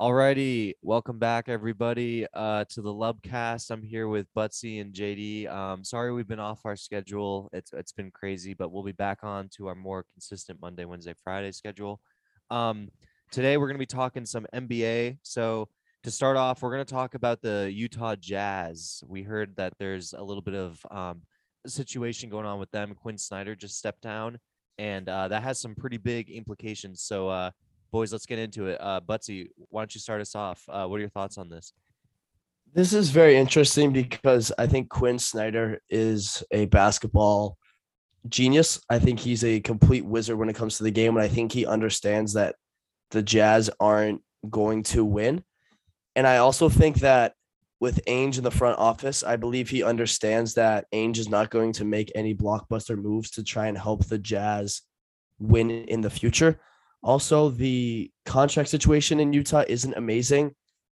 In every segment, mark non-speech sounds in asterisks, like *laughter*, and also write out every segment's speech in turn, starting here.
Alrighty, welcome back everybody uh, to the Lubcast. I'm here with Buttsie and JD. Um, sorry we've been off our schedule. It's it's been crazy, but we'll be back on to our more consistent Monday, Wednesday, Friday schedule. Um, today we're gonna be talking some NBA. So to start off, we're gonna talk about the Utah Jazz. We heard that there's a little bit of um, situation going on with them. Quinn Snyder just stepped down, and uh, that has some pretty big implications. So. Uh, boys, let's get into it. Uh, Buttsie, why don't you start us off? Uh, what are your thoughts on this? This is very interesting because I think Quinn Snyder is a basketball genius. I think he's a complete wizard when it comes to the game. And I think he understands that the Jazz aren't going to win. And I also think that with Ainge in the front office, I believe he understands that Ainge is not going to make any blockbuster moves to try and help the Jazz win in the future. Also, the contract situation in Utah isn't amazing.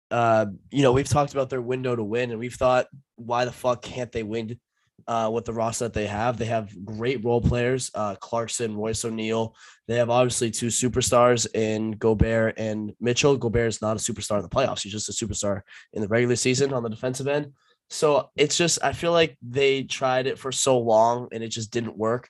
Uh, you know, we've talked about their window to win, and we've thought, why the fuck can't they win uh, with the roster that they have? They have great role players, uh, Clarkson, Royce O'Neale. They have obviously two superstars in Gobert and Mitchell. Gobert is not a superstar in the playoffs; he's just a superstar in the regular season on the defensive end. So it's just, I feel like they tried it for so long and it just didn't work.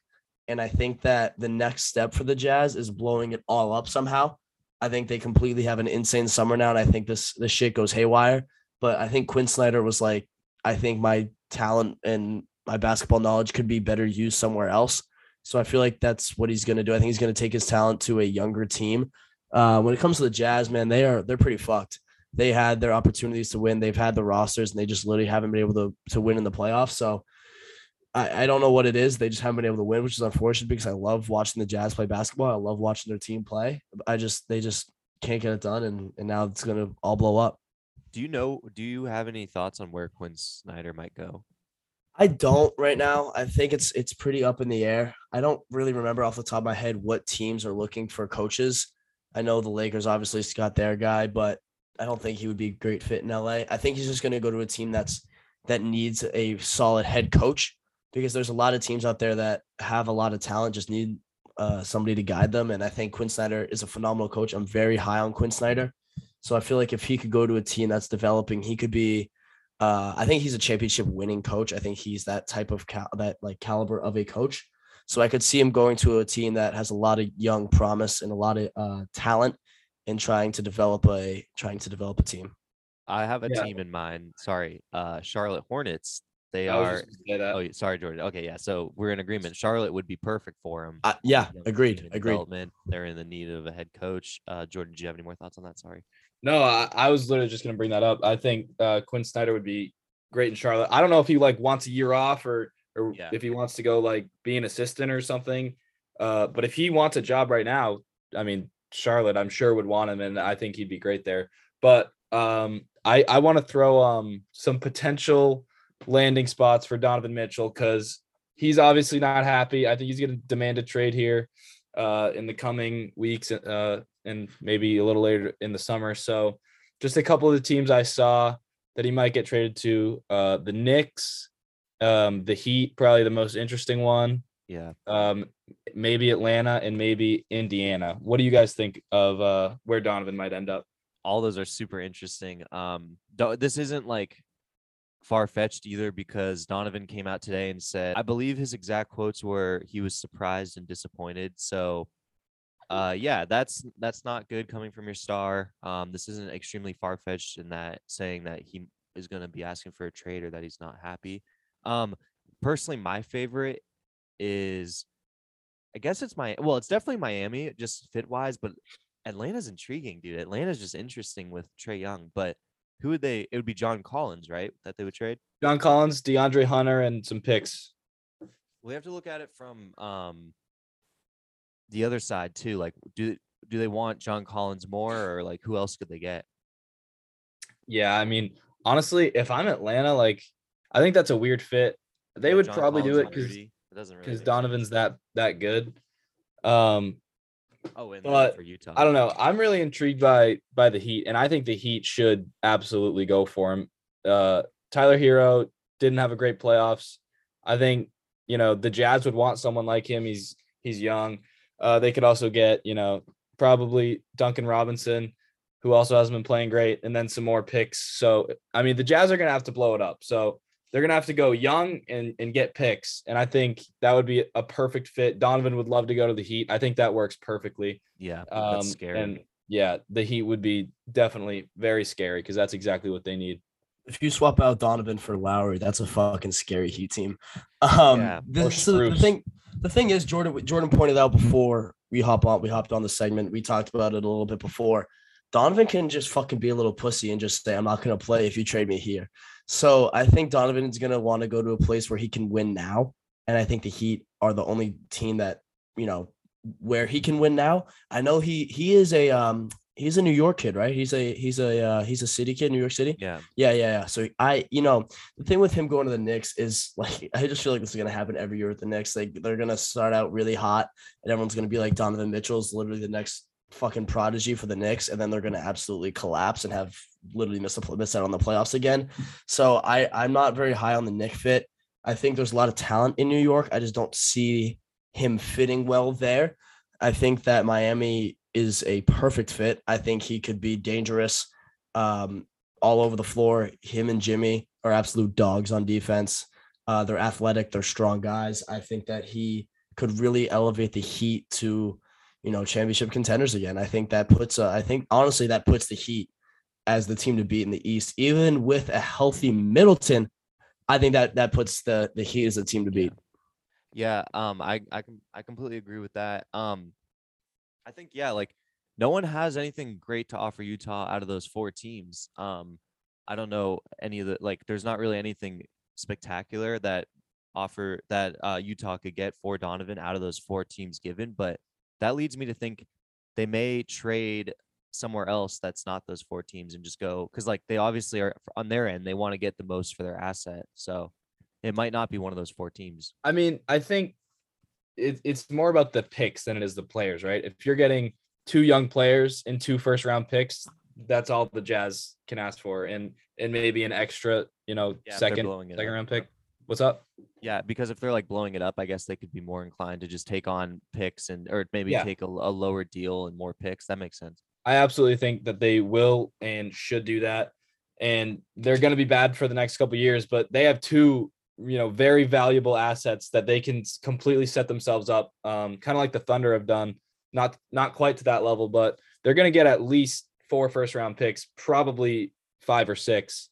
And I think that the next step for the Jazz is blowing it all up somehow. I think they completely have an insane summer now, and I think this this shit goes haywire. But I think Quinn Snyder was like, I think my talent and my basketball knowledge could be better used somewhere else. So I feel like that's what he's going to do. I think he's going to take his talent to a younger team. Uh, when it comes to the Jazz, man, they are they're pretty fucked. They had their opportunities to win. They've had the rosters, and they just literally haven't been able to to win in the playoffs. So I, I don't know what it is. They just haven't been able to win, which is unfortunate because I love watching the Jazz play basketball. I love watching their team play. I just they just can't get it done, and and now it's gonna all blow up. Do you know? Do you have any thoughts on where Quinn Snyder might go? I don't right now. I think it's it's pretty up in the air. I don't really remember off the top of my head what teams are looking for coaches. I know the Lakers obviously got their guy, but I don't think he would be a great fit in LA. I think he's just going to go to a team that's that needs a solid head coach because there's a lot of teams out there that have a lot of talent, just need uh, somebody to guide them. And I think Quinn Snyder is a phenomenal coach. I'm very high on Quinn Snyder. So I feel like if he could go to a team that's developing, he could be. Uh, I think he's a championship winning coach. I think he's that type of cal- that like caliber of a coach. So I could see him going to a team that has a lot of young promise and a lot of uh, talent, and trying to develop a trying to develop a team. I have a yeah. team in mind. Sorry, uh, Charlotte Hornets. They are. Oh, sorry, Jordan. Okay, yeah. So we're in agreement. Charlotte would be perfect for him. Uh, yeah, you know, agreed. Agreed. They're in the need of a head coach. Uh, Jordan, do you have any more thoughts on that? Sorry. No, I, I was literally just going to bring that up. I think uh, Quinn Snyder would be great in Charlotte. I don't know if he like wants a year off or or yeah. if he wants to go like be an assistant or something. Uh, but if he wants a job right now, I mean, Charlotte, I'm sure would want him, and I think he'd be great there. But um, I I want to throw um some potential landing spots for Donovan Mitchell because he's obviously not happy. I think he's going to demand a trade here uh, in the coming weeks uh, and maybe a little later in the summer. So, just a couple of the teams I saw that he might get traded to uh, the Knicks, um, the Heat, probably the most interesting one. Yeah. Um, maybe Atlanta and maybe Indiana. What do you guys think of uh, where Donovan might end up? All those are super interesting. Um, this isn't like far fetched either because Donovan came out today and said, I believe his exact quotes were he was surprised and disappointed. So, uh, yeah, that's that's not good coming from your star. Um, this isn't extremely far fetched in that saying that he is going to be asking for a trade or that he's not happy. Um, personally, my favorite is, I guess it's my well, it's definitely Miami, just fit wise, but Atlanta's intriguing, dude. Atlanta's just interesting with Trae Young, but who would they? It would be John Collins, right? That they would trade. John Collins, DeAndre Hunter, and some picks. We have to look at it from um the other side too. Like, do do they want John Collins more, or like who else could they get? Yeah, I mean, honestly, if I'm Atlanta, like, I think that's a weird fit. They yeah, would John probably Collins do it because because really Donovan's that that good. Um, Oh, and but for Utah. I don't know. I'm really intrigued by by the Heat, and I think the Heat should absolutely go for him. Uh, Tyler Herro didn't have a great playoffs. I think you know the Jazz would want someone like him. He's he's young. Uh, they could also get you know probably Duncan Robinson. who also hasn't been playing great, and then some more picks. So I mean, the Jazz are gonna have to blow it up. So they're gonna have to go young and and get picks, and I think that would be a perfect fit. Donovan would love to go to the Heat. I think that works perfectly. Yeah, Um, that's scary. and yeah, the Heat would be definitely very scary because that's exactly what they need. if you swap out Donovan for Lowry, that's a fucking scary Heat team. *laughs* Um, Yeah, the, so the thing, the thing is, Jordan, Jordan pointed out before we hop on, we hopped on the segment. We talked about it a little bit before. Donovan can just fucking be a little pussy and just say, "I'm not gonna play if you trade me here." So I think Donovan is gonna want to go to a place where he can win now, and I think the Heat are the only team that you know where he can win now. I know he he is a um he's a New York kid, right? He's a he's a uh, he's a city kid, New York City. yeah, Yeah, yeah, yeah. So I, you know, the thing with him going to the Knicks is *laughs* like I just feel like this is gonna happen every year with the Knicks. Like they're gonna start out really hot, and everyone's gonna be like Donovan Mitchell's literally the next fucking prodigy for the Knicks, and then they're gonna absolutely collapse and have literally miss the miss out on the playoffs again. So I, I'm not very high on the Knick fit. I think there's a lot of talent in New York. I just don't see him fitting well there. I think that Miami is a perfect fit. I think he could be dangerous um, all over the floor. Him and Jimmy are absolute dogs on defense. Uh, they're athletic, they're strong guys. I think that he could really elevate the Heat to, you know, championship contenders again. I think that puts, uh, I think honestly that puts the Heat as the team to beat in the East, even with a healthy Middleton. I think that that puts the the Heat as a team to beat. yeah. Um, I I can I completely agree with that. Um, I think yeah, like no one has anything great to offer Utah out of those four teams. Um, I don't know any of the like. There's not really anything spectacular that offer that uh, Utah could get for Donovan out of those four teams given, but that leads me to think they may trade somewhere else that's not those four teams and just go because like they obviously are on their end they want to get the most for their asset so it might not be one of those four teams I mean, I think it, it's more about the picks than it is the players, right? If you're getting two young players and two first round picks, that's all the Jazz can ask for, and and maybe an extra, you know, Yeah, second second round pick. What's up? yeah because if they're like blowing it up i guess they could be more inclined to just take on picks and or maybe Yeah. take a, a lower deal and more picks that makes sense I absolutely think that they will and should do that. And they're going to be bad for the next couple of years, but they have two, you know, very valuable assets that they can completely set themselves up, um, kind of like the Thunder have done. Not not quite to that level, but they're going to get at least four first round picks, probably five or six,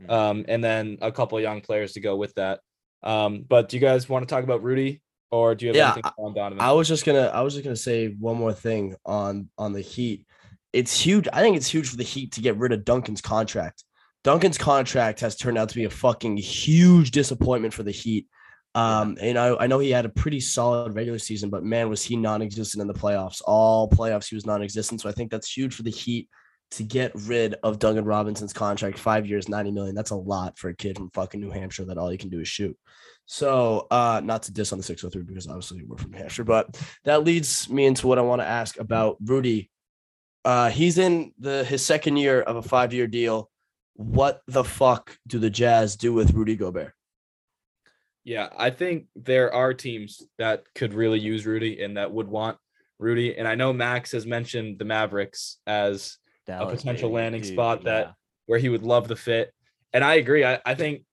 Mm. um, and then a couple of young players to go with that. Um, but do you guys want to talk about Rudy, or do you have Yeah, anything on Donovan? I was just gonna I was just gonna say one more thing on on the Heat. It's huge. I think it's huge for the Heat to get rid of Duncan's contract. Duncan's contract has turned out to be a fucking huge disappointment for the Heat. Um, and I, I know he had a pretty solid regular season, but man, was he non-existent in the playoffs. All playoffs, he was non-existent. So I think that's huge for the Heat to get rid of Duncan Robinson's contract. Five years, 90 million. That's a lot for a kid from fucking New Hampshire that all he can do is shoot. So uh not to diss on the 603 because obviously we're from New Hampshire, but that leads me into what I want to ask about Rudy. Uh he's in the his second year of a five-year deal. What the fuck do the Jazz do with Rudy Gobert? Yeah, I think there are teams that could really use Rudy and that would want Rudy. And I know Max has mentioned the Mavericks as Dallas, potential baby. landing Dude, spot that- yeah. where he would love the fit. And I agree. I, I think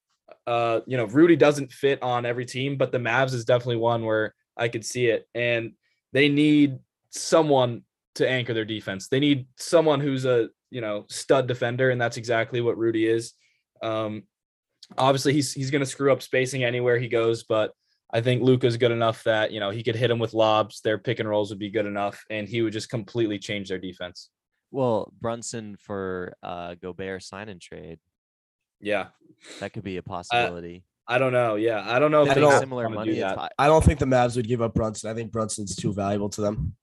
uh, you know, Rudy doesn't fit on every team, but the Mavs is definitely one where I could see it. And they need someone to anchor their defense. They need someone who's a, you know, stud defender, and that's exactly what Rudy is. Um, obviously he's he's gonna screw up spacing anywhere he goes, but I think Luka's good enough that you know he could hit him with lobs. Their pick and rolls would be good enough, and he would just completely change their defense. Well brunson for uh gobert sign and trade Yeah, that could be a possibility I don't know. Yeah, I don't know if I don't- similar money it's that. fi- I don't think the Mavs would give up Brunson. I think Brunson's too valuable to them.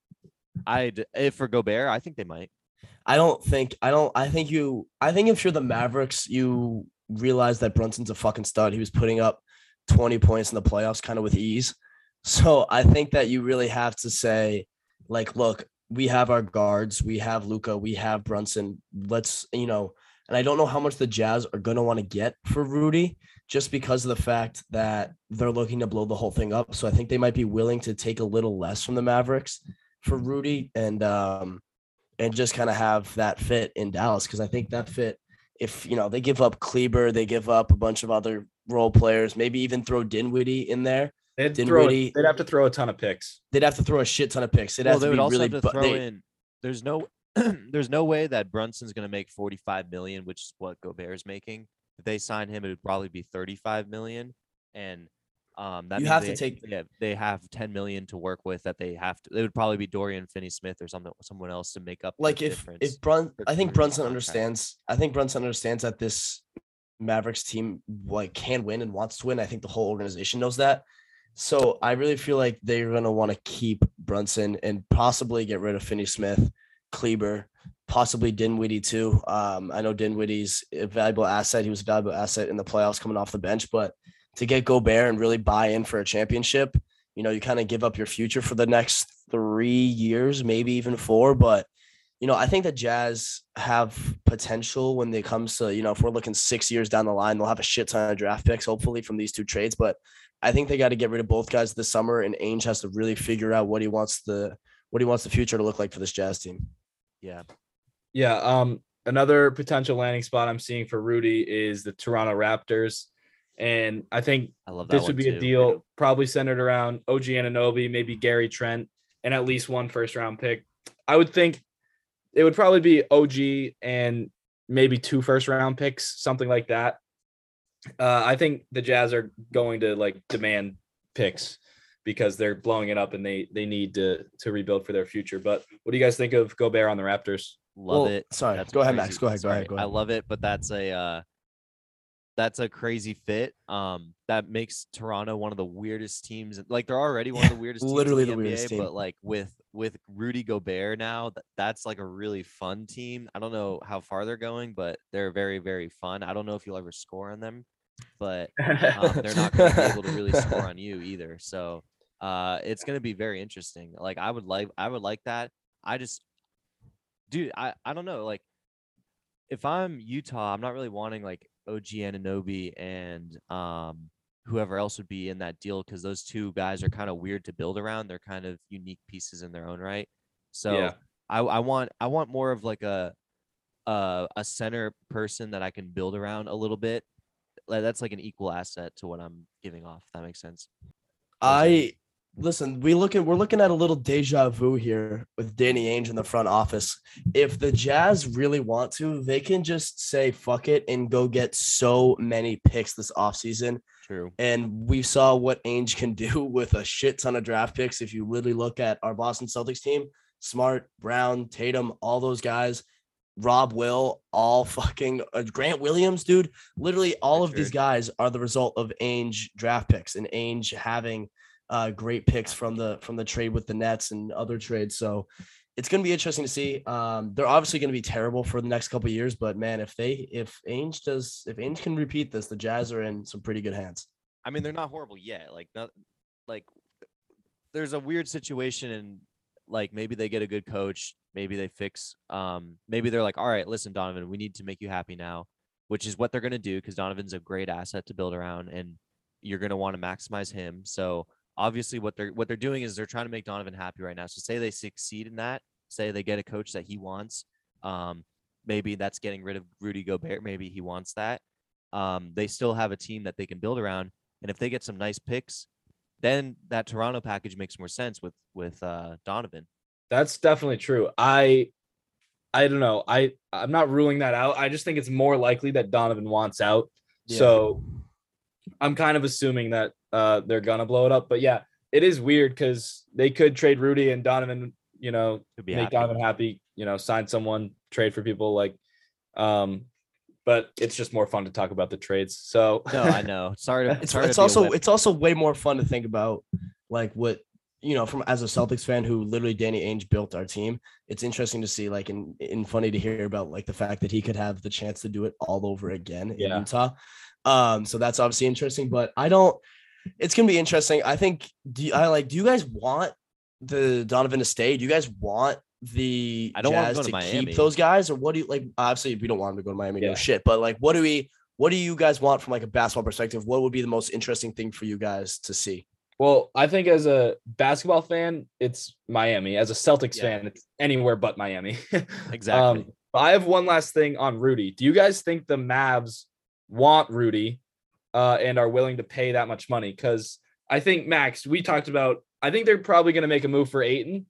i'd if for gobert i think they might I don't think I don't I think you I think if you're the Mavericks, you realize that Brunson's a fucking stud. He was putting up 20 points in the playoffs kind of with ease. So I think that you really have to say, like, look, we have our guards, we have Luka, we have Brunson. Let's, you know, and I don't know how much the Jazz are gonna want to get for Rudy just because of the fact that they're looking to blow the whole thing up. So I think they might be willing to take a little less from the Mavericks for Rudy. And um and just kind of have that fit in Dallas because I think that fit. If you know they give up Kleber, they give up a bunch of other role players, maybe even throw Dinwiddie in there. They'd, throw, they'd have to throw a ton of picks. They'd have to throw a shit ton of picks. It'd well, have they to would be also really. have to throw they, in. There's no, *clears throat* there's no way that Brunson's going to make 45 million, which is what Gobert's making. If they sign him, it would probably be 35 million, and um, that you have they, to take. Yeah, they have 10 million to work with. That they have to. It would probably be Dorian Finney-Smith or something, someone else to make up. Like the if difference. if Brun, I think Brunson contract. understands. I think Brunson understands that this Mavericks team like can win and wants to win. I think the whole organization knows that. So I really feel like they're gonna want to keep Brunson and possibly get rid of Finney Smith, Kleber, possibly Dinwiddie too. Um, I know Dinwiddie's a valuable asset. He was a valuable asset in the playoffs coming off the bench, but to get Gobert and really buy in for a championship, you know, you kind of give up your future for the next three years, maybe even four. But you know, I think the Jazz have potential when it comes to, you know, if we're looking six years down the line, they'll have a shit ton of draft picks, hopefully, from these two trades. But I think they got to get rid of both guys this summer, and Ainge has to really figure out what he wants the what he wants the future to look like for this Jazz team. yeah, Yeah. Um, another potential landing spot I'm seeing for Rudy is the Toronto Raptors. And I think I love that. this would be too. a deal probably centered around OG Anunoby, maybe Gary Trent, and at least one first round pick. I would think it would probably be OG and maybe two first round picks, something like that. Uh, I think the Jazz are going to like demand picks because they're blowing it up and they they need to to rebuild for their future. But what do you guys think of Gobert on the Raptors? Love Well, it. sorry, That's go ahead, crazy. Max. Go ahead, go ahead, Sorry. go I love it, but that's a uh, that's a crazy fit. Um, that makes Toronto one of the weirdest teams. Like they're already one of the weirdest, teams in Literally the, the weirdest NBA, team. But like with with Rudy Gobert now, that's like a really fun team. I don't know how far they're going, but they're very very fun. I don't know if you'll ever score on them, but um, they're not going to be able to really score *laughs* on you either. So uh, it's going to be very interesting. Like I would like, I would like that. I just, dude, I, I don't know. Like if I'm Utah, I'm not really wanting like OG Ananobi and um whoever else would be in that deal because those two guys are kind of weird to build around. They're kind of unique pieces in their own right. So Yeah. I, I want I want more of like a uh, a center person that I can build around a little bit. That's like an equal asset to what I'm giving off. That makes sense. I listen. We look at we're looking at a little deja vu here with Danny Ainge in the front office. If the Jazz really want to, they can just say fuck it and go get so many picks this offseason. True. And we saw what Ainge can do *laughs* with a shit ton of draft picks. If you literally look at our Boston Celtics team, Smart, Brown, Tatum, all those guys, Rob Will, all *laughs* fucking uh, Grant Williams, dude. Literally, all of these guys are the result of Ainge draft picks and Ainge having uh, great picks from the from the trade with the Nets and other trades. So it's going to be interesting to see. Um, they're obviously going to be terrible for the next couple years, but man, if they if Ainge does if Ainge can repeat this, the Jazz are in some pretty good hands. I mean, they're not horrible yet. Like not like there's a weird situation and like maybe they get a good coach, maybe they fix um maybe they're like, "All right, listen Donovan, we need to make you happy now," which is what they're going to do cuz Donovan's a great asset to build around and you're going to want to maximize him. So, obviously what they're what they're doing is they're trying to make Donovan happy right now. So say they succeed in that, say they get a coach that he wants, um maybe that's getting rid of Rudy Gobert, maybe he wants that. Um they still have a team that they can build around and if they get some nice picks, then that Toronto package makes more sense with with uh, Donovan. That's definitely true. I I don't know. I I'm not ruling that out. I just think it's more likely that Donovan wants out. Yeah. So I'm kind of assuming that uh they're gonna blow it up. But yeah, it is weird because they could trade Rudy and Donovan, you know, be make happy. Donovan happy, you know, sign someone, trade for people like um but it's just more fun to talk about the trades. So No, I know. *laughs* Sorry to. It's sorry it's be also it's also way more fun to think about like what you know from as a Celtics fan who literally Danny Ainge built our team. It's interesting to see like and, and funny to hear about like the fact that he could have the chance to do it all over again in Yeah. Utah. Um, so that's obviously interesting, but I don't. It's gonna be interesting. I think. Do you, I like? Do you guys want the Donovan to stay? Do you guys want the I don't want to go to to Miami. keep those guys, or what do you like? Obviously, we don't want him to go to Miami. No shit. But like, what do we? What do you guys want from like a basketball perspective? What would be the most interesting thing for you guys to see? Well, I think as a basketball fan, it's Miami. As a Celtics Yeah. fan, it's anywhere but Miami. *laughs* Exactly. Um, I have one last thing on Rudy. Do you guys think the Mavs want Rudy uh, and are willing to pay that much money? Because I think Max, we talked about. I think they're probably going to make a move for Ayton.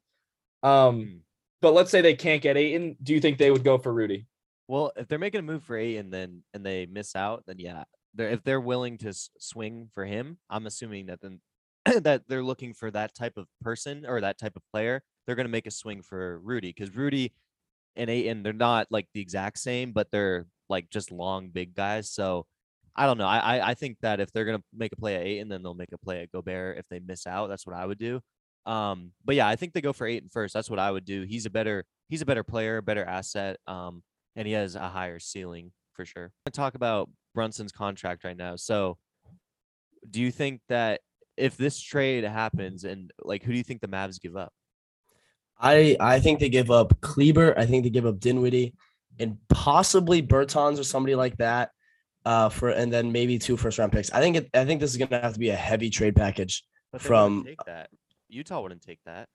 Um, Hmm. but let's say they can't get Ayton. Do you think they would go for Rudy? Well, if they're making a move for and then and they miss out, then yeah, they're, if they're willing to swing for him, I'm assuming that then *clears throat* that they're looking for that type of person or that type of player. They're gonna make a swing for Rudy because Rudy and Ayton, they're not like the exact same, but they're like just long, big guys. So I don't know. I I, I think that if they're gonna make a play at Ayton, then they'll make a play at Gobert if they miss out. That's what I would do. Um, but yeah, I think they go for Ayton first. That's what I would do. He's a better he's a better player, better asset. Um, and he has a higher ceiling for sure. I talk about Brunson's contract right now. So, do you think that if this trade happens, and like, who do you think the Mavs give up? I I think they give up Kleber. I think they give up Dinwiddie, and possibly Bertans or somebody like that. Uh, for and then maybe two first round picks. I think it, I think this is gonna have to be a heavy trade package. But they wouldn't From- take that. Utah wouldn't take that.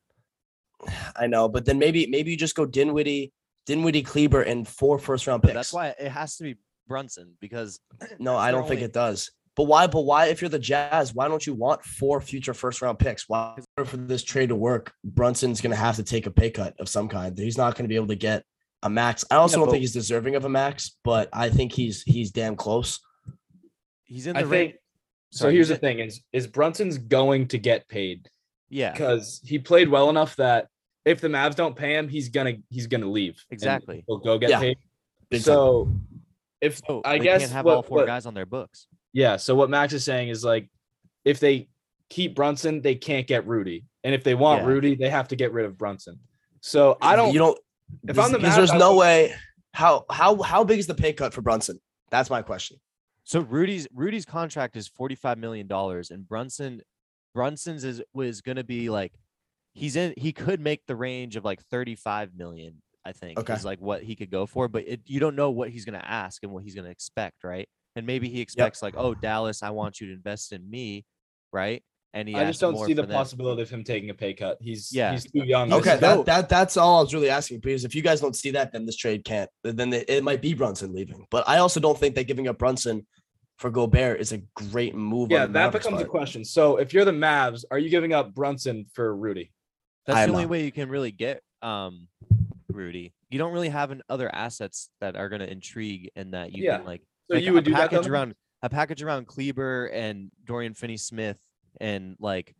*sighs* I know, but then maybe maybe you just go Dinwiddie, Dinwiddie, Kleber, and four first round picks. that's why it has to be Brunson because *clears throat* No, I don't think only- it does. But why? But why? If you're the Jazz, why don't you want four future first round picks? Why for this trade to work? Brunson's going to have to take a pay cut of some kind. He's not going to be able to get a max. I also Yeah, don't think he's deserving of a max, but I think he's he's damn close. he's in the I ring. think. So Sorry, here's the he's thing: is is Brunson's going to get paid Yeah, because he played well enough that if the Mavs don't pay him, he's gonna he's gonna leave. Exactly. He'll go get Yeah. paid. Big time. so if so I they guess can't have what- all four what- guys on their books. Yeah. So what Max is saying is like, if they keep Brunson, they can't get Rudy, and if they want Yeah. Rudy, they have to get rid of Brunson. So I don't. You don't. If If I'm the because there's no way. How how how big is the pay cut for Brunson? That's my question. So Rudy's Rudy's contract is forty five million dollars, and Brunson Brunson's is was gonna be like he's in he could make the range of like thirty five million. I think Okay. is like what he could go for, but it, you don't know what he's gonna ask and what he's gonna expect, right? And maybe he expects like, oh Dallas, I want you to invest in me, right? And he I just don't see the them. possibility of him taking a pay cut. He's Yeah. he's too young. Okay, is- that, that that's all I was really asking because if you guys don't see that, then this trade can't. Then it, it might be Brunson leaving. But I also don't think that giving up Brunson for Gobert is a great move. yeah, the that Mavericks becomes a question. So if you're the Mavs, are you giving up Brunson for Rudy? That's I the only not. way you can really get um Rudy. You don't really have an other assets that are gonna intrigue and that you Yeah. can like So like you would a do that package then? around a package around Kleber and Dorian Finney Smith and like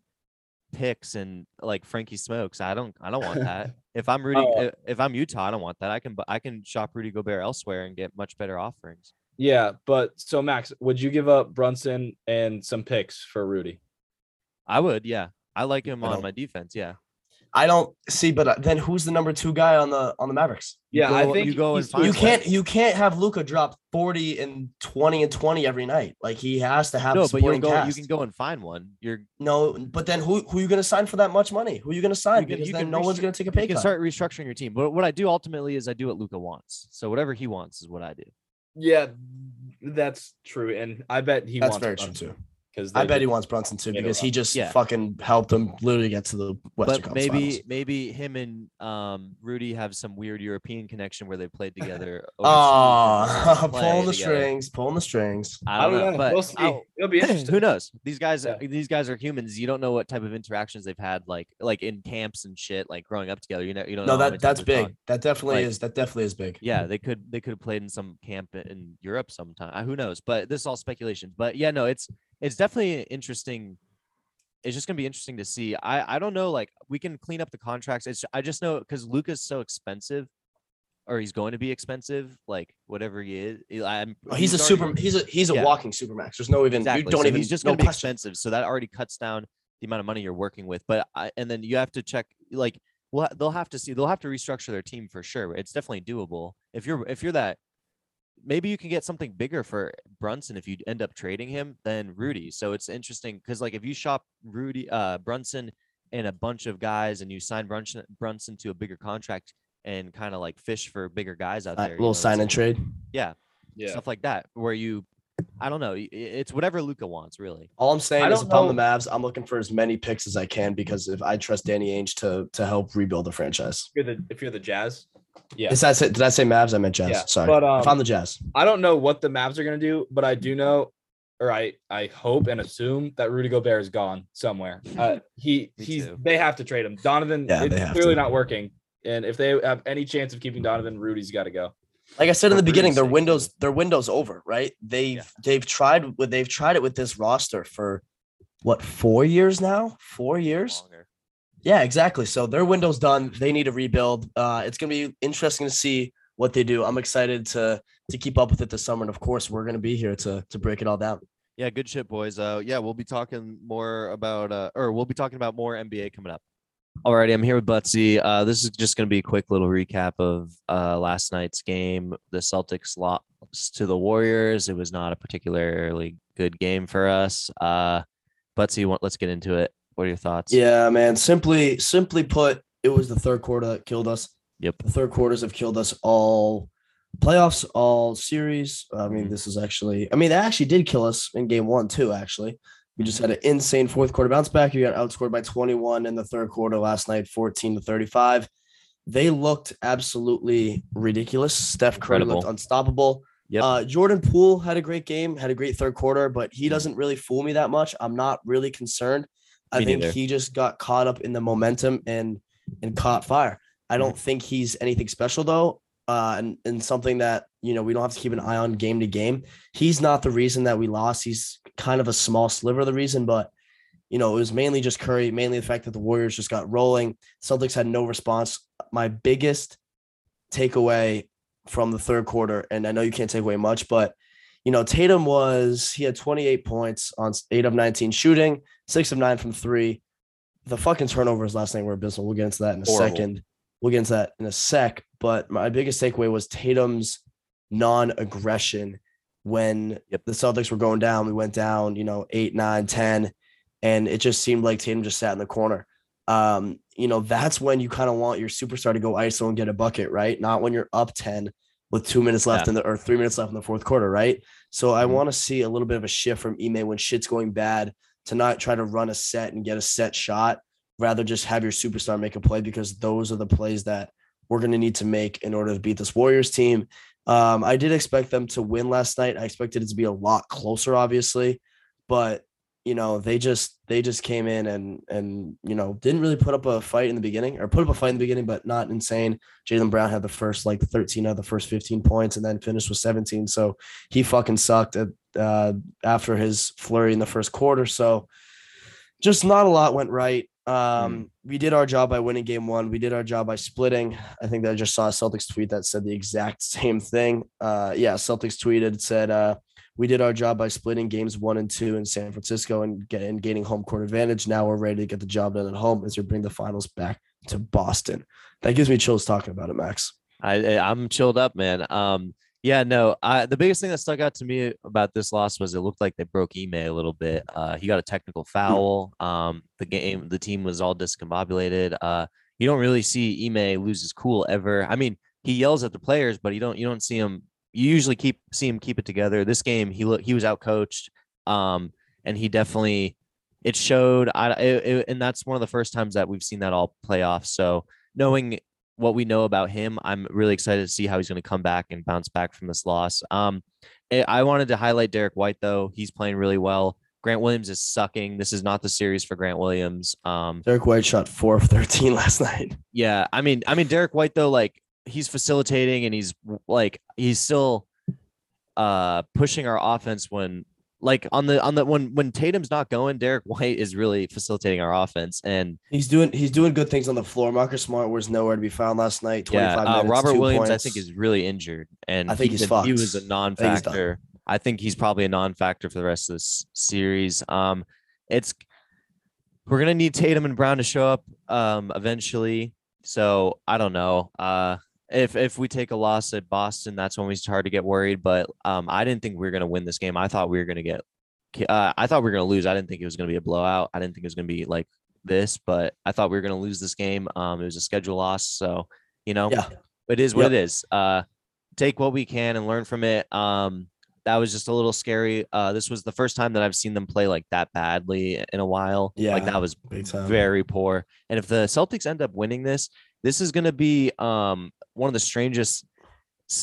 picks and like Frankie Smokes. I don't I don't want that. *laughs* if I'm Rudy Oh. if, I'm Utah, I don't want that. I can I can shop Rudy Gobert elsewhere and get much better offerings. Yeah, but so Max, would you give up Brunson and some picks for Rudy? I would, yeah. I like him I on oh. my defense, yeah. I don't see, but uh, then who's the number two guy on the on the Mavericks? You Yeah, I think you go and You can't you can't have Luka drop forty and twenty and twenty every night. Like he has to have No, but you'll supporting go cast. you can go and find one. You're No, but then who who are you going to sign for that much money? Who are you going to sign? You can- because you then can no one's going to take a pay. you pay can cut. start restructuring your team. But what I do ultimately is I do what Luka wants. So whatever he wants is what I do. Yeah, that's true, and I bet he That's wants very true too. Because I bet he wants Brunson too because he just Yeah. fucking helped them literally get to the Western but Conference maybe Finals. maybe him and um Rudy have some weird European connection where they played together. *laughs* overseas Oh, they play pulling the together. strings, pulling the strings. I don't, know, but we'll see. It'll be *clears throat* interesting. who knows? These guys, Yeah. these guys are humans. You don't know what type of interactions they've had, like like in camps and shit, like growing up together. You know, you don't. No, know how that that's big. talked. That definitely Like- is. That definitely is big. Yeah, they could they could have played in some camp in Europe sometime. Uh, Who knows? But this is all speculation. But yeah, no, it's it's definitely interesting. It's just gonna be interesting to see. I I don't know. Like we can clean up the contracts. It's I just know because Luka's so expensive, or he's going to be expensive. Like whatever he is, I'm. Oh, he's, a already- super. He's a he's a Yeah. walking supermax. There's no even. Exactly. You don't so even. He's just no going to be question. expensive, so that already cuts down the amount of money you're working with. But I, and then you have to check like well they'll have to see they'll have to restructure their team for sure. It's definitely doable if you're if you're that. Maybe you can get something bigger for Brunson if you end up trading him than Rudy. So it's interesting because like if you shop Rudy uh Brunson and a bunch of guys and you sign Brunson Brunson to a bigger contract and kind of like fish for bigger guys out Uh, there. you little know, sign and trade. Yeah. Yeah. Stuff like that where you I don't know. It's whatever Luka wants, really. All I'm saying is, if I'm the Mavs, I'm looking for as many picks as I can because if I trust Danny Ainge to to help rebuild the franchise. If you're the, if you're the Jazz, yeah. Is that did I say Mavs? I meant Jazz. Yeah. Sorry. But um, I'm the Jazz, I don't know what the Mavs are gonna do, but I do know, or I I hope and assume that Rudy Gobert is gone somewhere. *laughs* Uh, he he's too. they have to trade him. Donovan, yeah, it's clearly to. not working. And if they have any chance of keeping Donovan, Rudy's got to go. Like I said in the beginning, their windows their windows over, right? They've yeah. they've tried with they've tried it with this roster for what four years now? Four years. Longer. Yeah, exactly. So their window's done. They need to rebuild. Uh, it's gonna be interesting to see what they do. I'm excited to to keep up with it this summer, and of course, we're gonna be here to to break it all down. Yeah, good shit, boys. Uh, yeah, we'll be talking more about, uh, or we'll be talking about more NBA coming up. Alrighty, I'm here with Buttsie. Uh, this is just going to be a quick little recap of uh, last night's game. The Celtics lost to the Warriors. It was not a particularly good game for us. Uh, Buttsie, let's get into it. What are your thoughts? Yeah, man. Simply, simply put, it was the third quarter that killed us. Yep. The third quarters have killed us all playoffs, all series. I mean, mm-hmm. this is actually, I mean, they actually did kill us in game one, too, actually. We just had an insane fourth quarter bounce back. You got outscored by 21 in the third quarter last night, 14 to 35. They looked absolutely ridiculous. Steph Curry Incredible. looked unstoppable. Yep. Uh, Jordan Poole had a great game, had a great third quarter, but he doesn't really fool me that much. I'm not really concerned. I me think neither. he just got caught up in the momentum and and caught fire. I don't mm-hmm. think he's anything special though. Uh, and, and something that you know we don't have to keep an eye on game to game. He's not the reason that we lost. He's kind of a small sliver of the reason, but you know, it was mainly just Curry, mainly the fact that the Warriors just got rolling. Celtics had no response. My biggest takeaway from the third quarter, and I know you can't take away much, but you know, Tatum was he had 28 points on eight of 19 shooting, six of nine from three. The fucking turnovers last night were abysmal. We'll get into that in a Horrible. second. We'll get into that in a sec. But my biggest takeaway was Tatum's non-aggression when yep. the Celtics were going down. We went down, you know, eight, nine, 10, and it just seemed like Tatum just sat in the corner. Um, you know, that's when you kind of want your superstar to go ISO and get a bucket, right? Not when you're up 10 with two minutes left yeah. in the or three minutes left in the fourth quarter, right? So I mm-hmm. want to see a little bit of a shift from Ime when shit's going bad to not try to run a set and get a set shot, rather just have your superstar make a play because those are the plays that we're going to need to make in order to beat this Warriors team. Um, I did expect them to win last night. I expected it to be a lot closer, obviously, but you know they just they just came in and and you know didn't really put up a fight in the beginning or put up a fight in the beginning, but not insane. Jaylen Brown had the first like 13 of the first 15 points and then finished with 17, so he fucking sucked at, uh, after his flurry in the first quarter. So just not a lot went right. Um, mm. We did our job by winning game one. We did our job by splitting. I think that I just saw a Celtics tweet that said the exact *laughs* same thing. Uh, yeah, Celtics tweeted said uh, we did our job by splitting games one and two in San Francisco and, get, and gaining home court advantage. Now we're ready to get the job done at home as we bring the finals back to Boston. That gives me chills talking about it, Max. I I'm chilled up, man. Um, yeah, no. I, the biggest thing that stuck out to me about this loss was it looked like they broke Ime a little bit. Uh, he got a technical hmm. foul. Um, the game, the team was all discombobulated. Uh, you don't really see Ime lose his cool ever. I mean, he yells at the players, but you don't you don't see him. You usually keep see him keep it together. This game, he look he was out coached, um, and he definitely it showed. I it, it, and that's one of the first times that we've seen that all playoffs. So knowing what we know about him, I'm really excited to see how he's going to come back and bounce back from this loss. Um, I wanted to highlight Derrick White though; he's playing really well. Grant Williams is sucking. This is not the series for Grant Williams. Um, Derrick White shot four of thirteen *laughs* last night. Yeah, I mean, I mean Derrick White though, like he's facilitating and he's like he's still uh pushing our offense when like on the on the when when Tatum's not going, Derrick White is really facilitating our offense, and he's doing he's doing good things on the floor. Marcus Smart was nowhere to be found last night. yeah, uh, minutes, Robert Williams, points. I think, is really injured, and I think he, he's fucked. he was a non-factor. I think he's probably a non-factor for the rest of this series. Um, it's we're gonna need Tatum and Brown to show up um eventually. So I don't know. Uh, if if we take a loss at Boston, that's when we start to get worried. But um, I didn't think we were going to win this game. I thought we were going to get. Uh, I thought we were going to lose. I didn't think it was going to be a blowout. I didn't think it was going to be like this, but I thought we were going to lose this game. Um, it was a schedule loss, so you know, yeah. it is what yep. it is. Uh, take what we can and learn from it. Um, that was just a little scary. Uh, this was the first time that I've seen them play like that badly in a while. Yeah, like that was very poor. And if the Celtics end up winning this, this is going to be um one of the strangest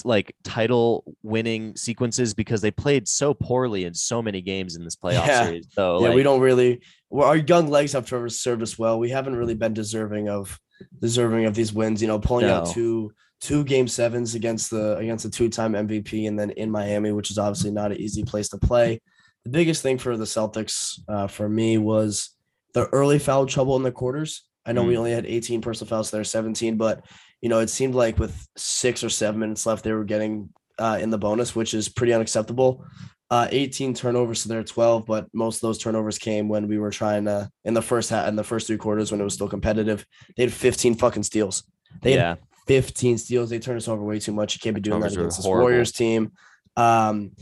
like title winning sequences because they played so poorly in so many games in this *laughs* playoff yeah. series. So yeah, like, we don't really. Well, our young legs have to serve us well. We haven't really been deserving of deserving of these wins. You know, pulling no. out two two game sevens against the against the two time MVP and then in Miami, which is obviously not an easy place to play. The biggest thing for the Celtics uh, for me was the early foul trouble in the quarters. I know mm. we only had 18 personal fouls, there 17, but you know, it seemed like with six or seven minutes left, they were getting uh, in the bonus, which is pretty unacceptable. Uh, 18 turnovers to their 12, but most of those turnovers came when we were trying to in the first half in the first three quarters when it was still competitive. They had 15 fucking steals. They yeah. had 15 steals. They turned us over way too much. You can't be doing that against this Warriors team. Um,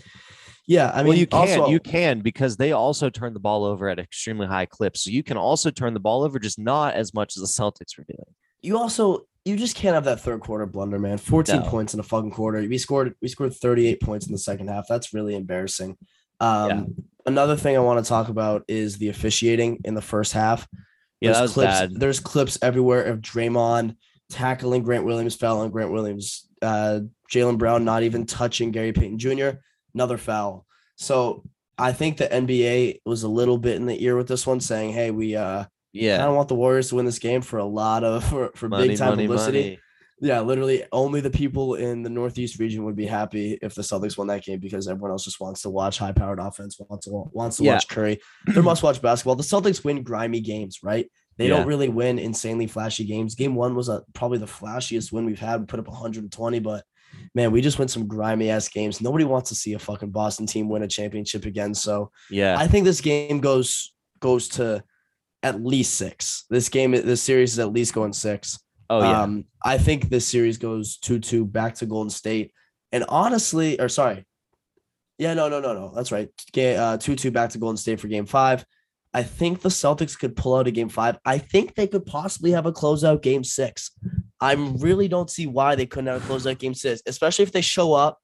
yeah, I mean, well, you can also, you can because they also turn the ball over at extremely high clips. So you can also turn the ball over, just not as much as the Celtics were doing. You also you just can't have that third quarter blunder, man. 14 no. points in a fucking quarter. We scored we scored 38 points in the second half. That's really embarrassing. Um, yeah. another thing I want to talk about is the officiating in the first half. Yeah, there's that was clips, bad. There's clips everywhere of Draymond tackling Grant Williams, fouling Grant Williams, uh, Jaylen Brown not even touching Gary Payton Jr. Another foul. So I think the NBA was a little bit in the ear with this one, saying, "Hey, we uh, yeah, I don't want the Warriors to win this game for a lot of *laughs* for, for money, big time money, publicity." Money. Yeah, literally, only the people in the Northeast region would be happy if the Celtics won that game because everyone else just wants to watch high-powered offense, wants to wants to yeah. watch Curry. They must watch basketball. The Celtics win grimy games, right? They yeah. don't really win insanely flashy games. Game one was a, probably the flashiest win we've had. We put up 120, but man, we just went some grimy ass games. Nobody wants to see a fucking Boston team win a championship again. So yeah, I think this game goes goes to at least six. This game, this series is at least going six. Oh yeah. Um, I think this series goes two two back to Golden State. And honestly, or sorry, yeah, no, no, no, no, that's right. Uh, two two back to Golden State for Game Five. I think the Celtics could pull out a game five. I think they could possibly have a closeout game six. I really don't see why they couldn't have a closeout game six, especially if they show up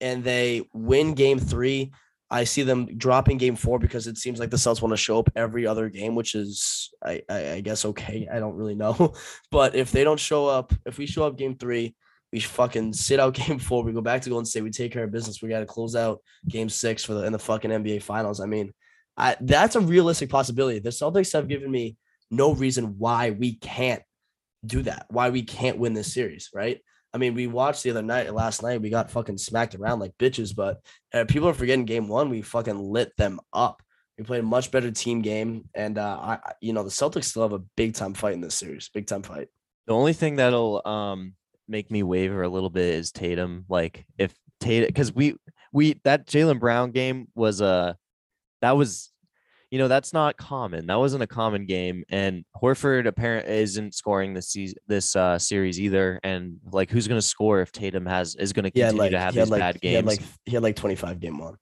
and they win game three. I see them dropping game four because it seems like the Celtics want to show up every other game, which is, I, I, I guess, okay. I don't really know. *laughs* But if they don't show up, if we show up game three, we fucking sit out *laughs* game four. We go back to Golden State. We take care of business. We got to close out game six for the in the fucking NBA finals. I mean, I, that's a realistic possibility. The Celtics have given me no reason why we can't do that, why we can't win this series, right? I mean, we watched the other night, last night, we got fucking smacked around like bitches, but uh, people are forgetting game one, we fucking lit them up. We played a much better team game, and uh, I, you know, the Celtics still have a big time fight in this series, big time fight. The only thing that'll um make me waver a little bit is Tatum. Like if Tatum, because we we that Jaylen Brown game was a uh, that was you know that's not common that wasn't a common game and horford apparently isn't scoring this season this uh series either and like who's going to score if tatum has is going to continue like, to have these like, bad games he had like he had like 25 game one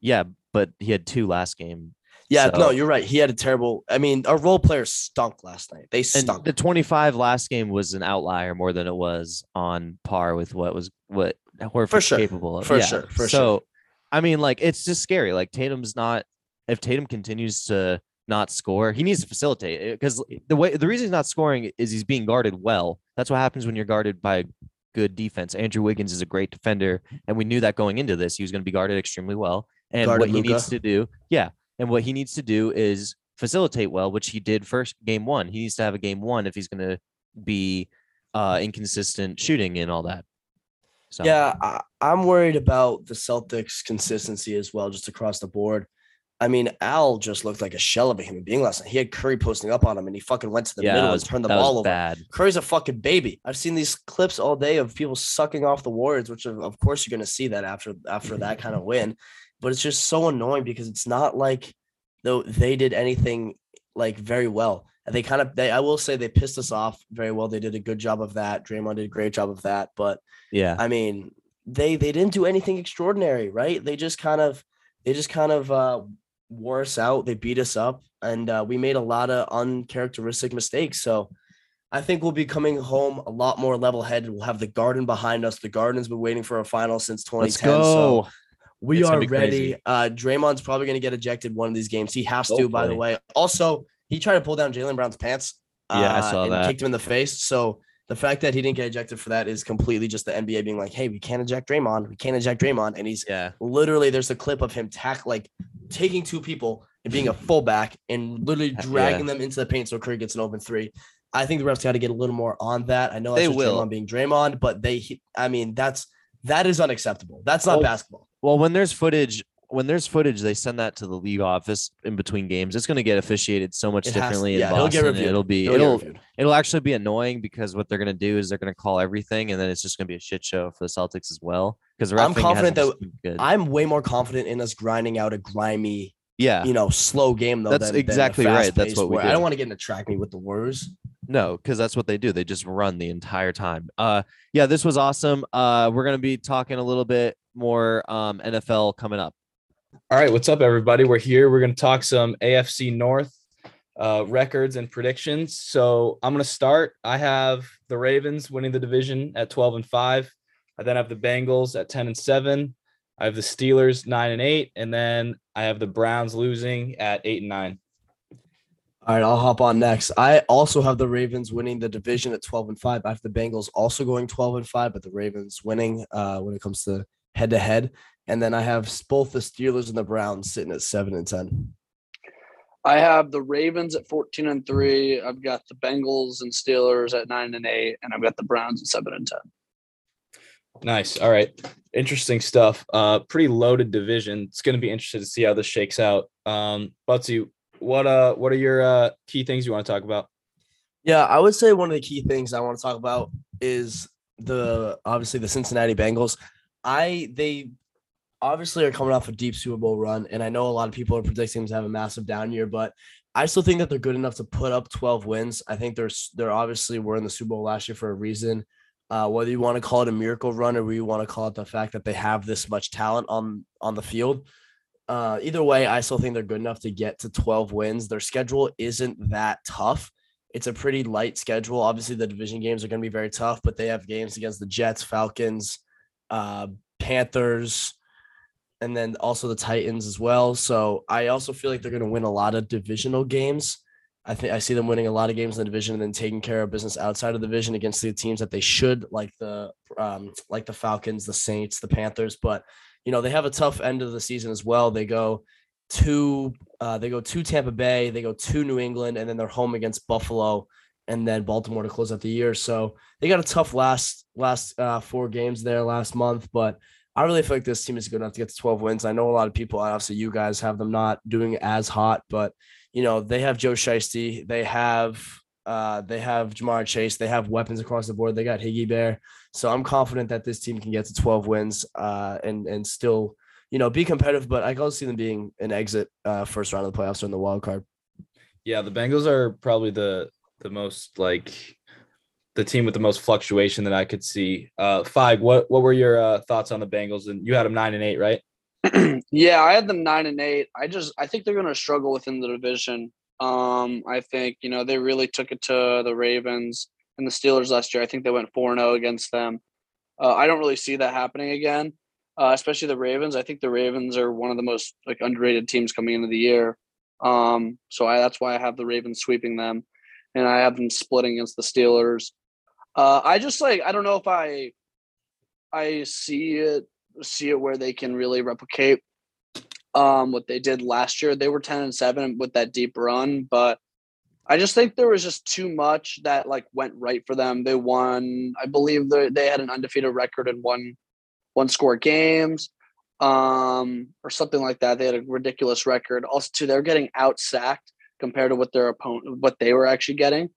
yeah but he had two last game yeah, so. no, you're right. He had a terrible. I mean, our role players stunk last night. They stunk. And the 25 last game was an outlier more than it was on par with what was what Horford's for sure. capable of. For yeah. sure. For so, sure. I mean, like it's just scary. Like Tatum's not if Tatum continues to not score, he needs to facilitate because the way the reason he's not scoring is he's being guarded well. That's what happens when you're guarded by good defense. Andrew Wiggins is a great defender, and we knew that going into this, he was going to be guarded extremely well. And guarded what he Luka. needs to do, yeah, and what he needs to do is facilitate well, which he did first game one. He needs to have a game one if he's going to be uh, inconsistent shooting and all that. So. Yeah, I, I'm worried about the Celtics' consistency as well, just across the board. I mean, Al just looked like a shell of a human being last night. He had Curry posting up on him, and he fucking went to the yeah, middle was, and turned the ball over. Bad. Curry's a fucking baby. I've seen these clips all day of people sucking off the Warriors, which of course you're going to see that after after that kind of *laughs* win. But it's just so annoying because it's not like though they did anything like very well. They kind of they I will say they pissed us off very well. They did a good job of that. Draymond did a great job of that. But yeah, I mean, they they didn't do anything extraordinary, right? They just kind of they just kind of uh wore us out. They beat us up, and uh, we made a lot of uncharacteristic mistakes. So I think we'll be coming home a lot more level headed. We'll have the garden behind us. The garden's been waiting for a final since 2010. So We are ready. Uh, Draymond's probably going to get ejected one of these games. He has to, by the way. Also, he tried to pull down Jaylen Brown's pants. Uh, yeah, I uh, saw that. Kicked him in the face. So the fact that he didn't get ejected for that is completely just the NBA being like, "Hey, we can't eject Draymond. We can't eject Draymond." And he's yeah, literally there's a clip of him tack like taking two people and being a fullback and literally *laughs* dragging yeah. them into the paint so Curry gets an open three. I think the refs got to get a little more on that. I know they will Draymond being Draymond, but they, I mean, that's that is unacceptable. That's not well, basketball. Well, when there's footage when there's footage, they send that to the league office in between games. It's going to get officiated so much it differently in It'll, get reviewed. it'll be it'll it'll, it'll actually be annoying because what they're going to do is they're going to call everything, and then it's just going to be a shit show for the Celtics as well. Because I'm confident that I'm way more confident in us grinding out a grimy, yeah, you know, slow game though. That's than, exactly than right. That's what we. Do. I don't want to get into track me with the Warriors. No, because that's what they do. They just run the entire time. Uh, yeah, this was awesome. Uh, we're gonna be talking a little bit more um NFL coming up. All right, what's up, everybody? We're here. We're going to talk some AFC North uh, records and predictions. So I'm going to start. I have the Ravens winning the division at 12 and 5. I then have the Bengals at 10 and 7. I have the Steelers 9 and 8. And then I have the Browns losing at 8 and 9. All right, I'll hop on next. I also have the Ravens winning the division at 12 and 5. I have the Bengals also going 12 and 5, but the Ravens winning uh, when it comes to head to head. And then I have both the Steelers and the Browns sitting at seven and ten. I have the Ravens at 14 and 3. I've got the Bengals and Steelers at 9 and 8 and I've got the Browns at 7 and 10. Nice. All right. Interesting stuff. Uh pretty loaded division. It's going to be interesting to see how this shakes out. Um Buttsie, what uh what are your uh key things you want to talk about? Yeah, I would say one of the key things I want to talk about is the obviously the Cincinnati Bengals. I they obviously are coming off a deep Super Bowl run, and I know a lot of people are predicting them to have a massive down year, but I still think that they're good enough to put up 12 wins. I think they're they're obviously were in the Super Bowl last year for a reason. Uh, whether you want to call it a miracle run or you want to call it the fact that they have this much talent on on the field, uh, either way, I still think they're good enough to get to 12 wins. Their schedule isn't that tough. It's a pretty light schedule. Obviously, the division games are going to be very tough, but they have games against the Jets, Falcons, uh, Panthers, and then also the Titans as well. So I also feel like they're going to win a lot of divisional games. I think I see them winning a lot of games in the division and then taking care of business outside of the division against the teams that they should, like the um, like the Falcons, the Saints, the Panthers. But you know they have a tough end of the season as well. They go to uh, they go to Tampa Bay, they go to New England, and then they're home against Buffalo and then Baltimore to close out the year. So they got a tough last last uh, four games there last month, but I really feel like this team is good enough to get to 12 wins. I know a lot of people, obviously you guys have them not doing as hot, but you know, they have Joe Shiesty, they have uh, they have Ja'Marr Chase, they have weapons across the board. They got Higgy Bear. So I'm confident that this team can get to 12 wins uh, and and still, you know, be competitive. But I can see them being an exit uh, first round of the playoffs or in the wild card. Yeah, the Bengals are probably the the most like the team with the most fluctuation that I could see. Uh, Feig, what what were your uh, thoughts on the Bengals? And you had them nine and eight, right? *clears throat* yeah, I had them nine and eight. I just I think they're going to struggle within the division. Um, I think you know they really took it to the Ravens and the Steelers last year. I think they went four and zero oh against them. Uh, I don't really see that happening again, uh, especially the Ravens. I think the Ravens are one of the most like underrated teams coming into the year. Um, so I, that's why I have the Ravens sweeping them, and I have them splitting against the Steelers. Uh, I just like I don't know if I I see it see it where they can really replicate um what they did last year. They were 10 and 7 with that deep run, but I just think there was just too much that like went right for them. They won, I believe they they had an undefeated record and won one score games um or something like that. They had a ridiculous record. Also too they're getting out sacked compared to what their opponent what they were actually getting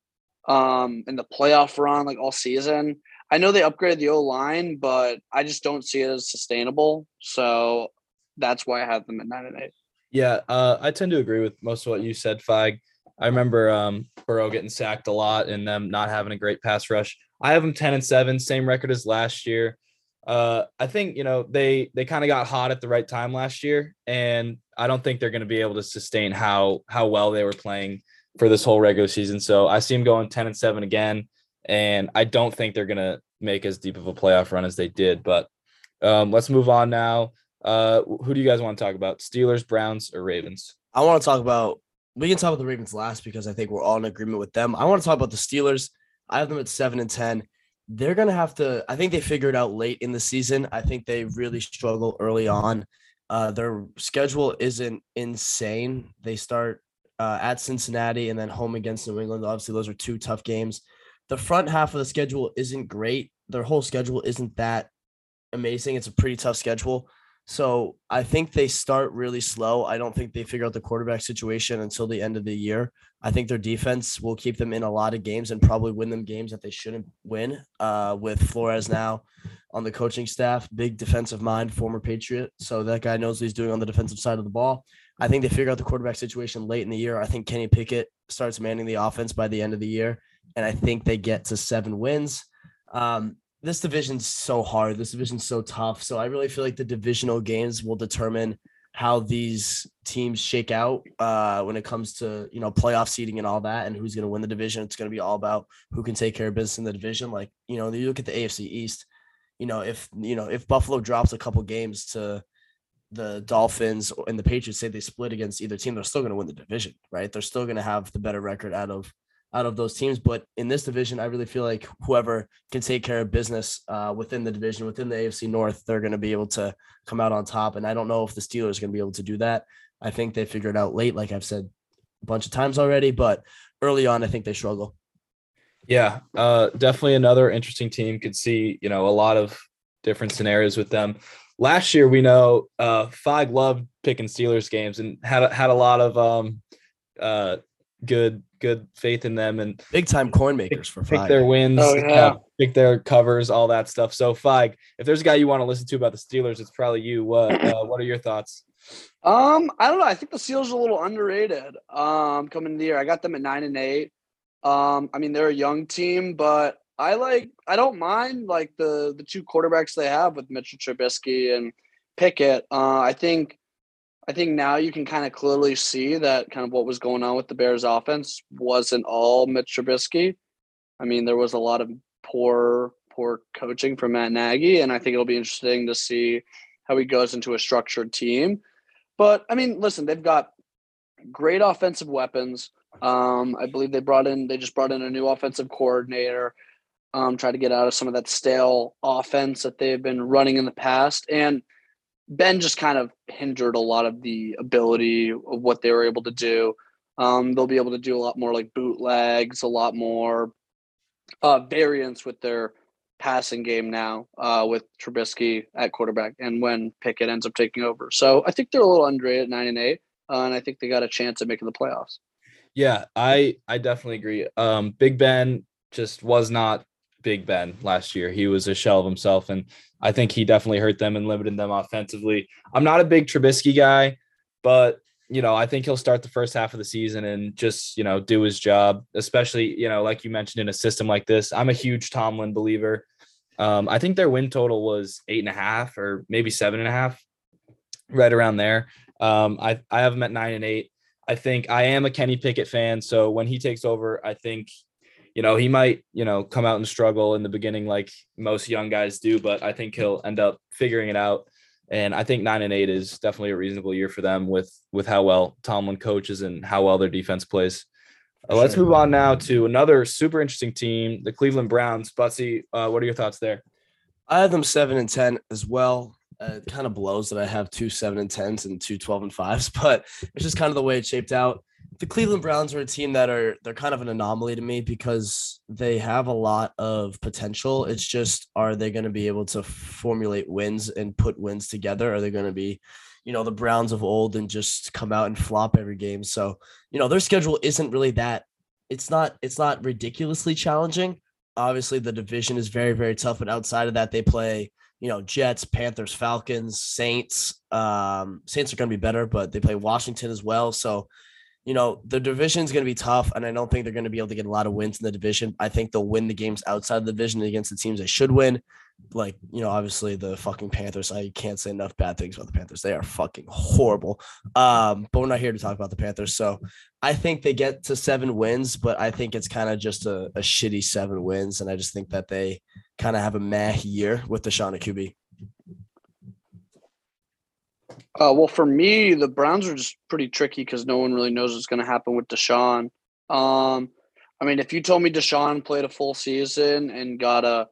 um, in the playoff run, like all season. I know they upgraded the O line, but I just don't see it as sustainable. So that's why I have them at nine and eight. Yeah, uh, I tend to agree with most of what you said, Feig. I remember um, Burrow getting sacked a lot and them not having a great pass rush. I have them ten and seven, same record as last year. Uh, I think you know they they kind of got hot at the right time last year, and I don't think they're going to be able to sustain how how well they were playing for this whole regular season. So I see them going 10 and 7 again. And I don't think they're going to make as deep of a playoff run as they did. But um, let's move on now. Uh, who do you guys want to talk about? Steelers, Browns, or Ravens? I want to talk about. We can talk about the Ravens last because I think we're all in agreement with them. I want to talk about the Steelers. I have them at seven and ten. They're gonna have to. I think they figured out late in the season. I think they really struggle early on. Uh, their schedule isn't insane. They start uh, at Cincinnati and then home against New England. Obviously, those are two tough games. The front half of the schedule isn't great. Their whole schedule isn't that amazing. It's a pretty tough schedule. So I think they start really slow. I don't think they figure out the quarterback situation until the end of the year. I think their defense will keep them in a lot of games and probably win them games that they shouldn't win. Uh, with Flores now on the coaching staff, big defensive mind, former Patriot. So that guy knows what he's doing on the defensive side of the ball. I think they figure out the quarterback situation late in the year. I think Kenny Pickett starts manning the offense by the end of the year, and I think they get to seven wins. Um, this division's so hard. This division's so tough. So I really feel like the divisional games will determine how these teams shake out uh, when it comes to you know playoff seeding and all that, and who's going to win the division. It's going to be all about who can take care of business in the division. Like you know, you look at the AFC East. You know, if you know if Buffalo drops a couple games to the Dolphins and the Patriots, say they split against either team, they're still going to win the division, right? They're still going to have the better record out of out of those teams. But in this division, I really feel like whoever can take care of business uh, within the division, within the AFC North, they're going to be able to come out on top. And I don't know if the Steelers are going to be able to do that. I think they figured out late, like I've said a bunch of times already, but early on, I think they struggle. Yeah, uh, definitely another interesting team. Could see, you know, a lot of different scenarios with them. Last year, we know uh, Feig loved picking Steelers games and had had a lot of um, uh, good good faith in them and big time coin makers for pick their wins, oh, yeah. pick their covers, all that stuff. So Feig, if there's a guy you want to listen to about the Steelers, it's probably you. What uh, *clears throat* what are your thoughts? Um, I don't know. I think the Steelers are a little underrated. Um, coming in the year, I got them at nine and eight. Um, I mean they're a young team, but I like I don't mind like the the two quarterbacks they have with Mitchell Trubisky and Pickett. Uh, I think I think now you can kind of clearly see that kind of what was going on with the Bears offense wasn't all Mitch Trubisky. I mean, there was a lot of poor, poor coaching from Matt Nagy, and I think it'll be interesting to see how he goes into a structured team. But I mean, listen, they've got great offensive weapons. Um, I believe they brought in, they just brought in a new offensive coordinator, um, try to get out of some of that stale offense that they've been running in the past. And Ben just kind of hindered a lot of the ability of what they were able to do. Um, they'll be able to do a lot more like bootlegs, a lot more uh, variance with their passing game now uh, with Trubisky at quarterback and when Pickett ends up taking over. So I think they're a little underrated at nine and eight, uh, and I think they got a chance at making the playoffs. Yeah, I I definitely agree. Um, Big Ben just was not Big Ben last year. He was a shell of himself, and I think he definitely hurt them and limited them offensively. I'm not a big Trubisky guy, but you know, I think he'll start the first half of the season and just, you know, do his job, especially, you know, like you mentioned in a system like this. I'm a huge Tomlin believer. Um, I think their win total was eight and a half or maybe seven and a half, right around there. Um, I, I have them at nine and eight. I think I am a Kenny Pickett fan. So when he takes over, I think you know, he might, you know, come out and struggle in the beginning like most young guys do, but I think he'll end up figuring it out. And I think nine and eight is definitely a reasonable year for them with with how well Tomlin coaches and how well their defense plays. Uh, let's move on now to another super interesting team, the Cleveland Browns. Buttsie, uh, what are your thoughts there? I have them seven and ten as well. Uh, it kind of blows that I have two seven and tens and two 12 and fives, *laughs* but it's just kind of the way it shaped out the Cleveland Browns are a team that are they're kind of an anomaly to me because they have a lot of potential. It's just are they going to be able to formulate wins and put wins together? Are they going to be, you know, the Browns of old and just come out and flop every game? So, you know, their schedule isn't really that it's not it's not ridiculously challenging. Obviously, the division is very very tough, but outside of that, they play you know Jets, Panthers, Falcons, Saints. Um, Saints are going to be better, but they play Washington as well. So you know, the division is going to be tough, and I don't think they're going to be able to get a lot of wins in the division. I think they'll win the games outside of the division against the teams they should win. Like, you know, obviously the fucking Panthers. I can't say enough bad things about the Panthers. They are fucking horrible. Um, but we're not here to talk about the Panthers. So I think they get to seven wins, but I think it's kind of just a, a shitty seven wins. And I just think that they kind of have a meh year with the Shauna. Uh, well, for me, the Browns are just pretty tricky because no one really knows what's going to happen with Deshaun. Um, I mean, if you told me Deshaun played a full season and got a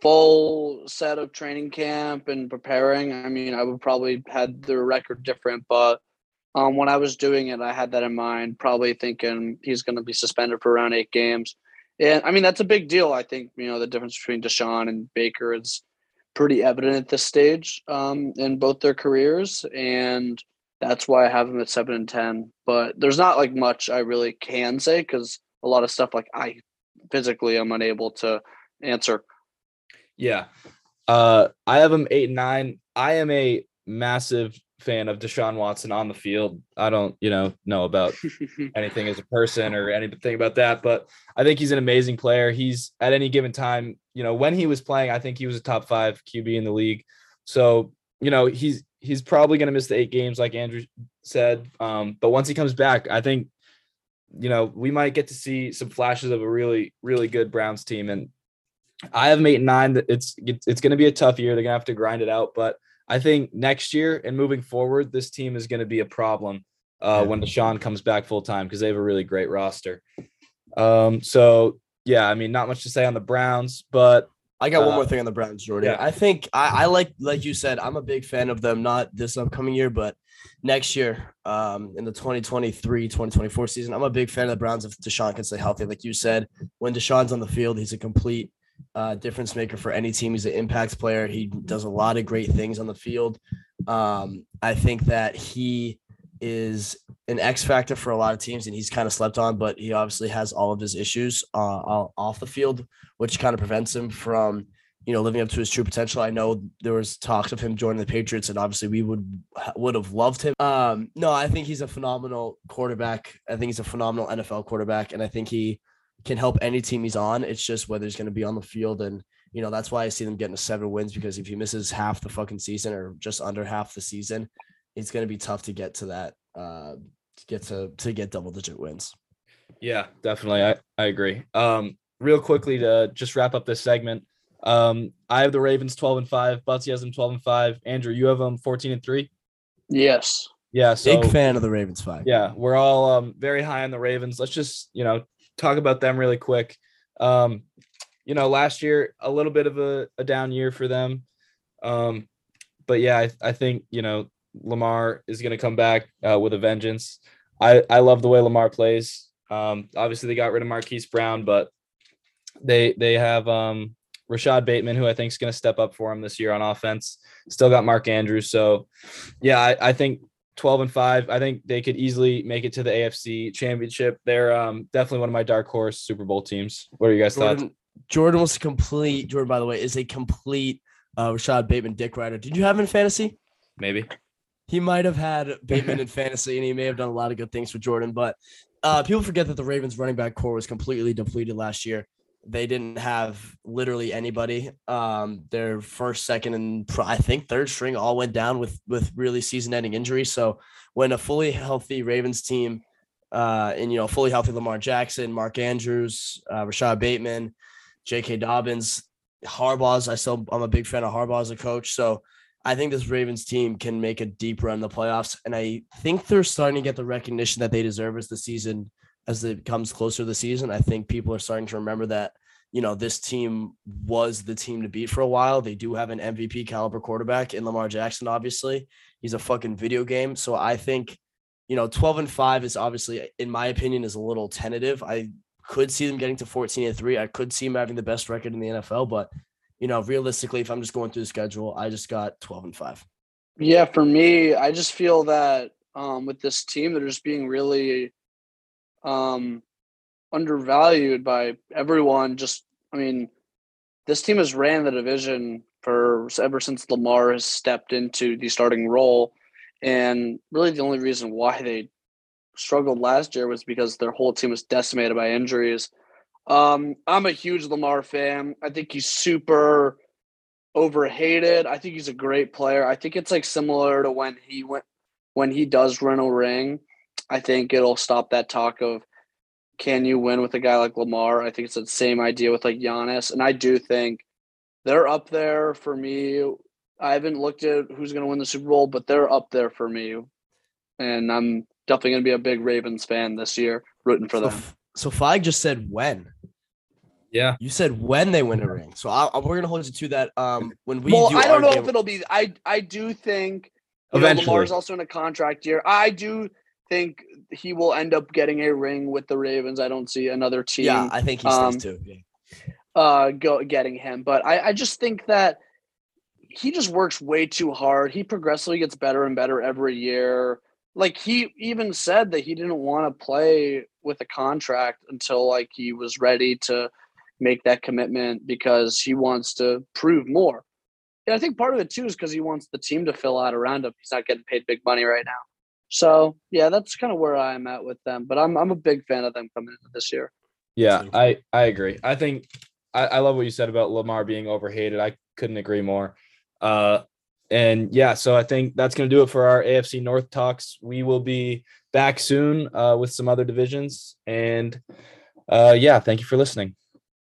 full set of training camp and preparing, I mean, I would probably had the record different. But um, when I was doing it, I had that in mind, probably thinking he's going to be suspended for around eight games. And I mean, that's a big deal. I think, you know, the difference between Deshaun and Baker is pretty evident at this stage um, in both their careers. And that's why I have them at seven and 10. But there's not like much I really can say because a lot of stuff like I physically am unable to answer. Yeah. Uh, I have them eight and nine. I am a massive fan of Deshaun Watson on the field. I don't, you know, know about *laughs* anything as a person or anything about that, but I think he's an amazing player. He's at any given time, you know, when he was playing, I think he was a top five QB in the league. So, you know, he's he's probably going to miss the eight games, like Andrew said. Um, but once he comes back, I think, you know, we might get to see some flashes of a really, really good Browns team. And I have made nine. It's it's, it's going to be a tough year. They're going to have to grind it out, but I think next year and moving forward, this team is going to be a problem uh, when Deshaun comes back full time because they have a really great roster. Um, so yeah, I mean, not much to say on the Browns, but I got one more uh, thing on the Browns, Jordan. Yeah. I think I, I, like, like you said, I'm a big fan of them, not this upcoming year, but next year, um, in the 2023 2024 season. I'm a big fan of the Browns if Deshaun can stay healthy. Like you said, when Deshaun's on the field, he's a complete uh, difference maker for any team. He's an impact player. He does a lot of great things on the field. Um, I think that he is an X factor for a lot of teams, and he's kind of slept on. But he obviously has all of his issues uh, off the field, which kind of prevents him from, you know, living up to his true potential. I know there was talks of him joining the Patriots, and obviously we would would have loved him. Um, no, I think he's a phenomenal quarterback. I think he's a phenomenal NFL quarterback, and I think he can help any team he's on. It's just whether he's going to be on the field. And, you know, that's why I see them getting to seven wins because if he misses half the fucking season or just under half the season, it's going to be tough to get to that, uh, to get to, to get double digit wins. Yeah, definitely. I, I agree. Um, real quickly to just wrap up this segment. Um, I have the Ravens 12 and 5. Buttsie has them 12 and 5. Andrew, you have them 14 and 3. Yes. Yeah. So, Big fan of the Ravens five. Yeah, we're all um, very high on the Ravens. Let's just, you know, talk about them really quick. Um, you know, last year a little bit of a, a down year for them. Um, but yeah, I, I think you know Lamar is going to come back uh, with a vengeance. I I love the way Lamar plays. Um, obviously they got rid of Marquise Brown, but they they have um, Rashod Bateman, who I think is going to step up for him this year on offense. Still got Mark Andrews, so yeah, I, I think 12 and 5. I think they could easily make it to the AFC championship. They're um, definitely one of my dark horse Super Bowl teams. What are you guys Jordan, thoughts? Jordan was complete. Jordan, by the way, is a complete uh, Rashod Bateman dick rider. Did you have him in fantasy? Maybe. He might have had Bateman in *laughs* fantasy and he may have done a lot of good things for Jordan, but uh, people forget that the Ravens running back core was completely depleted last year. They didn't have literally anybody. Um, their first, second, and I think third string all went down with with really season-ending injuries. So when a fully healthy Ravens team, uh, and you know, fully healthy Lamar Jackson, Mark Andrews, uh, Rashod Bateman, J.K. Dobbins, Harbaugh's. I still I'm a big fan of Harbaugh as a coach. So I think this Ravens team can make a deep run in the playoffs, and I think they're starting to get the recognition that they deserve as the season as it comes closer to the season. I think people are starting to remember that, you know, this team was the team to beat for a while. They do have an MVP caliber quarterback in Lamar Jackson, obviously. He's a fucking video game. So I think, you know, 12 and 5 is obviously, in my opinion, is a little tentative. I could see them getting to 14 and 3. I could see them having the best record in the NFL, but you know, realistically, if I'm just going through the schedule, I just got 12 and 5. Yeah, for me, I just feel that um, with this team, they're just being really um, undervalued by everyone. Just, I mean, this team has ran the division for ever since Lamar has stepped into the starting role, and really the only reason why they struggled last year was because their whole team was decimated by injuries. Um, I'm a huge Lamar fan. I think he's super overhated. I think he's a great player. I think it's like similar to when he went when he does run a ring. I think it'll stop that talk of can you win with a guy like Lamar? I think it's the same idea with like Giannis. And I do think they're up there for me I haven't looked at who's going to win the Super Bowl, but they're up there for me, and I'm definitely going to be a big Ravens fan this year, rooting for So, them. so Flag just said when. Yeah. You said when they win a ring. So I, I- we're gonna hold you to that. Um, when we well, do I don't know game- if it'll be. I I do think you know, Lamar's also in a contract year. I do think he will end up getting a ring with the Ravens. I don't see another team. Yeah, I think he stays Um, too. Yeah. uh go getting him but I, I just think that he just works way too hard he progressively gets better and better every year like he even said that he didn't want to play with a contract until like he was ready to make that commitment because he wants to prove more and i think part of it too is because he wants the team to fill out around him he's not getting paid big money right now so yeah that's kind of where i'm at with them but i'm, I'm a big fan of them coming into this year Yeah, I I agree. I think I, I love what you said about Lamar being overhated. I couldn't agree more. Uh, and yeah, so I think that's gonna do it for our AFC North talks. We will be back soon uh, with some other divisions. And uh, yeah, thank you for listening.